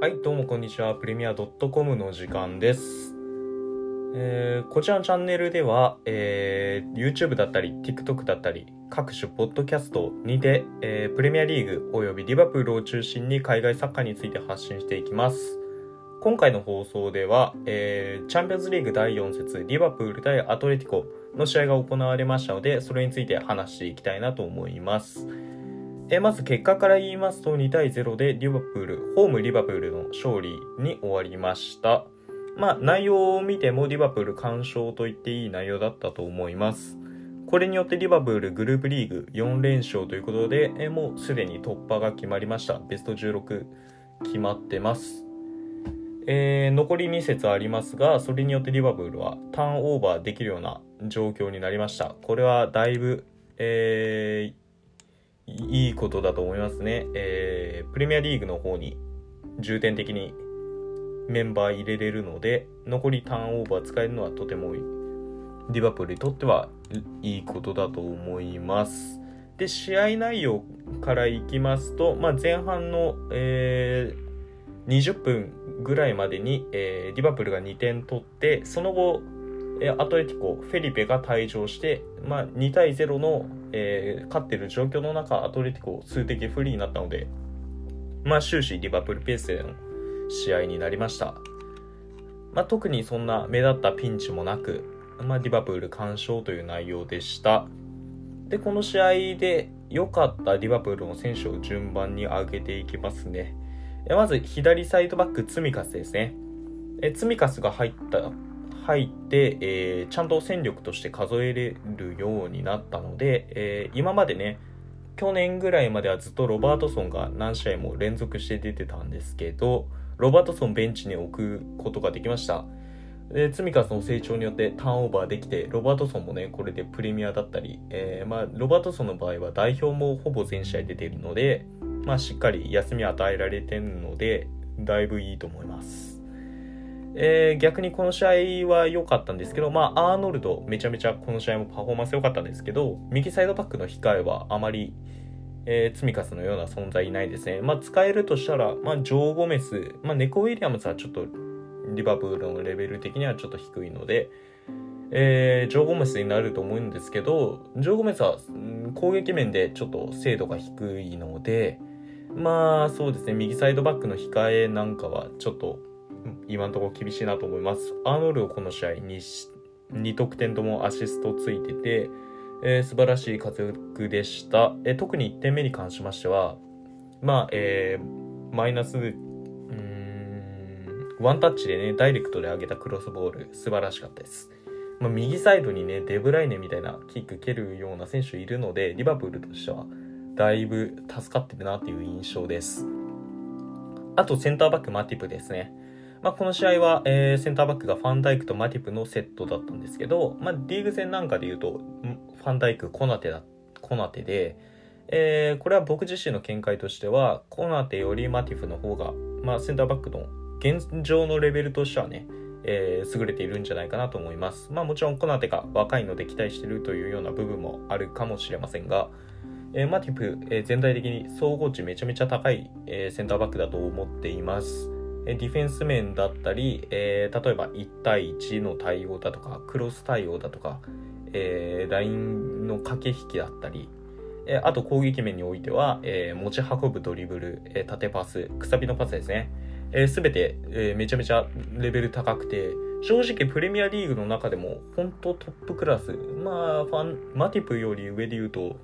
はい、どうもこんにちは。プレミア .com の時間です。えーこちらのチャンネルでは、えー YouTube だったり、TikTok だったり、各種ポッドキャストにて、えープレミアリーグおよびリバプールを中心に海外サッカーについて発信していきます。今回の放送では、えーチャンピオンズリーグ第4節、リバプール対アトレティコの試合が行われましたので、それについて話していきたいなと思います。えまず結果から言いますと2対0でリバプールホームリバプールの勝利に終わりました。まあ内容を見てもリバプール完勝と言っていい内容だったと思います。これによってリバプールグループリーグ4連勝ということで、えもうすでに突破が決まりました。ベスト16決まってます。えー残り2節ありますがそれによってリバプールはターンオーバーできるような状況になりました。これはだいぶえーいいことだと思いますね。えープレミアリーグの方に重点的にメンバー入れれるので、残りターンオーバー使えるのはとてもいい。リバプールにとってはいいことだと思います。で、試合内容からいきますと、まあ、前半の、えー20分ぐらいまでに、えーリバプールが2点取って、その後、アトレティコ、フェリペが退場して、まあ、2対0の、えー勝ってる状況の中、アトレティコ数的不利になったので、まあ、終始リバプールペースでの試合になりました。まあ、特にそんな目立ったピンチもなく、まあ、リバプール完勝という内容でした。で、この試合で良かったリバプールの選手を順番に上げていきますね。まず、左サイドバック、ツミカスですね。えツミカスが入った入って、えーちゃんと戦力として数えれるようになったので、えー今までね去年ぐらいまではずっとロバートソンが何試合も連続して出てたんですけどロバートソンベンチに置くことができました。でツミカスの成長によってターンオーバーできてロバートソンもねこれでプレミアだったり、えーまあ、ロバートソンの場合は代表もほぼ全試合出てるので、まあ、しっかり休み与えられてるのでだいぶいいと思います。えー逆にこの試合は良かったんですけど、まあ、アーノルド、めちゃめちゃこの試合もパフォーマンス良かったんですけど、右サイドバックの控えはあまり、えー、ツミカスのような存在いないですね。まあ、使えるとしたら、まあ、ジョー・ゴメス、まあ、ネコ・ウィリアムズはちょっと、リバプールのレベル的にはちょっと低いので、えージョー・ゴメスになると思うんですけど、ジョー・ゴメスは、攻撃面でちょっと精度が低いので、まあ、そうですね、右サイドバックの控えなんかはちょっと、今のところ厳しいなと思います。アーノルドこの試合に2得点ともアシストついてて、えー素晴らしい活躍でした。えー特に1点目に関しましては、まあ、えーマイナス、うん、ワンタッチでね、ダイレクトで上げたクロスボール、素晴らしかったです。まあ、右サイドにね、デブライネみたいなキック蹴るような選手いるので、リバプールとしては、だいぶ助かってるなっていう印象です。あと、センターバック、マティプですね。まあ、この試合は、えーセンターバックがファンダイクとマティプのセットだったんですけど、まあ、リーグ戦なんかで言うと、ファンダイク、コナテだ、コナテで、えーこれは僕自身の見解としては、コナテよりマティフの方が、まあ、センターバックの現状のレベルとしてはね、えー優れているんじゃないかなと思います。まあもちろんコナテが若いので期待しているというような部分もあるかもしれませんが、えーマティプ、えー全体的に総合値めちゃめちゃ高い、えーセンターバックだと思っています。ディフェンス面だったり、えー例えば1対1の対応だとか、クロス対応だとか、えーラインの駆け引きだったり、えーあと攻撃面においては、え持ち運ぶドリブル、え縦パス、くさびのパスですね。えー、全て、えめちゃめちゃレベル高くて、正直プレミアリーグの中でも本当トップクラス。まあ、ファン、マティプより上で言うと、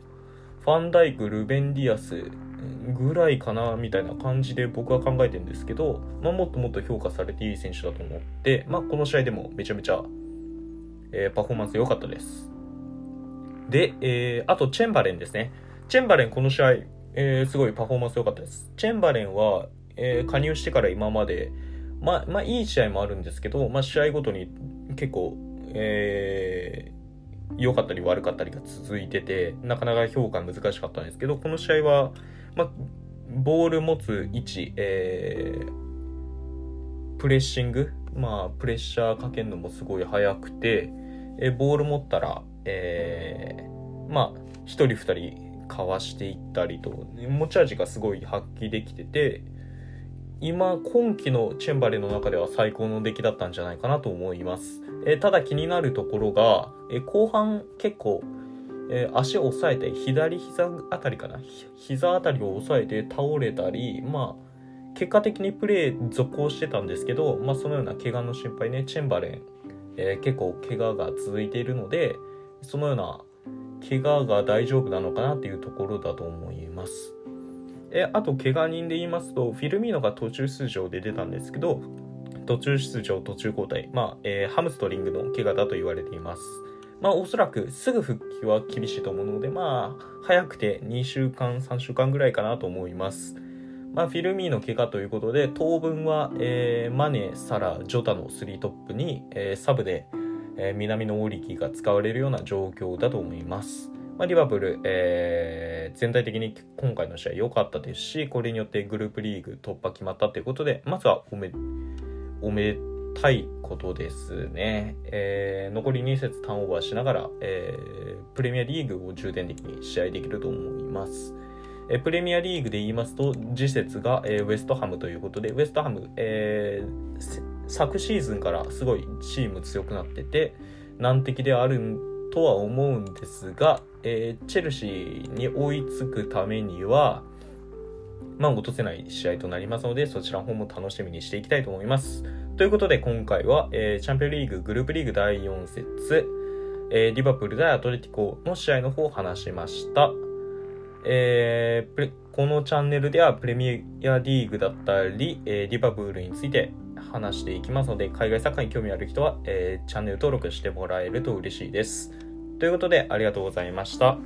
ファンダイク、ルベン・ディアスぐらいかな、みたいな感じで僕は考えてるんですけど、まあ、もっともっと評価されていい選手だと思って、まあ、この試合でもめちゃめちゃ、えーパフォーマンス良かったです。で、えーあと、チェンバレンですね。チェンバレン、この試合、えーすごいパフォーマンス良かったです。チェンバレンは、え加入してから今まで、まあ、まあ、いい試合もあるんですけど、まあ、試合ごとに結構、え良かったり悪かったりが続いてて、なかなか評価難しかったんですけど、この試合は、まあ、ボール持つ位置、えープレッシング、まあ、プレッシャーかけるのもすごい速くて、えーボール持ったら、えーまあ、一人二人かわしていったりと、持ち味がすごい発揮できてて、今今季のチェンバレンの中では最高の出来だったんじゃないかなと思います、えただ気になるところが、え後半結構、え足を押さえて左膝あたりかな膝あたりを押さえて倒れたりまあ結果的にプレー続行してたんですけど、まあ、そのような怪我の心配ねチェンバレン、えー、結構怪我が続いているのでそのような怪我が大丈夫なのかなっていうところだと思います。えあと、怪我人で言いますと、フィルミーノが途中出場で出たんですけど、途中出場、途中交代、まあ、えー、ハムストリングの怪我だと言われています。まあ、おそらくすぐ復帰は厳しいと思うので、まあ、早くて2週間、3週間ぐらいかなと思います。まあ、フィルミーの怪我ということで、当分は、えー、マネ、サラ、ジョタの3トップに、えー、サブで、えー、南のオリキが使われるような状況だと思います。まあ、リバプル、えー、全体的に今回の試合良かったですし、これによってグループリーグ突破決まったということで、まずはおめ、おめでたいことですね。えー、残り2節ターンオーバーしながら、えー、プレミアリーグを重点的に試合できると思います。えプレミアリーグで言いますと、次節が、えウェストハムということで、ウェストハム、えー、昨シーズンからすごいチーム強くなってて、難敵であるとは思うんですが、えー、チェルシーに追いつくためには、まあ、落とせない試合となりますので、そちらの方も楽しみにしていきたいと思います。ということで、今回は、えー、チャンピオンリーググループリーグ第4節、えー、リバプール対アトレティコの試合の方を話しました。えー、このチャンネルではプレミアリーグだったり、えー、リバプールについて話していきますので、海外サッカーに興味ある人は、えー、チャンネル登録してもらえると嬉しいです。ということで、ありがとうございました。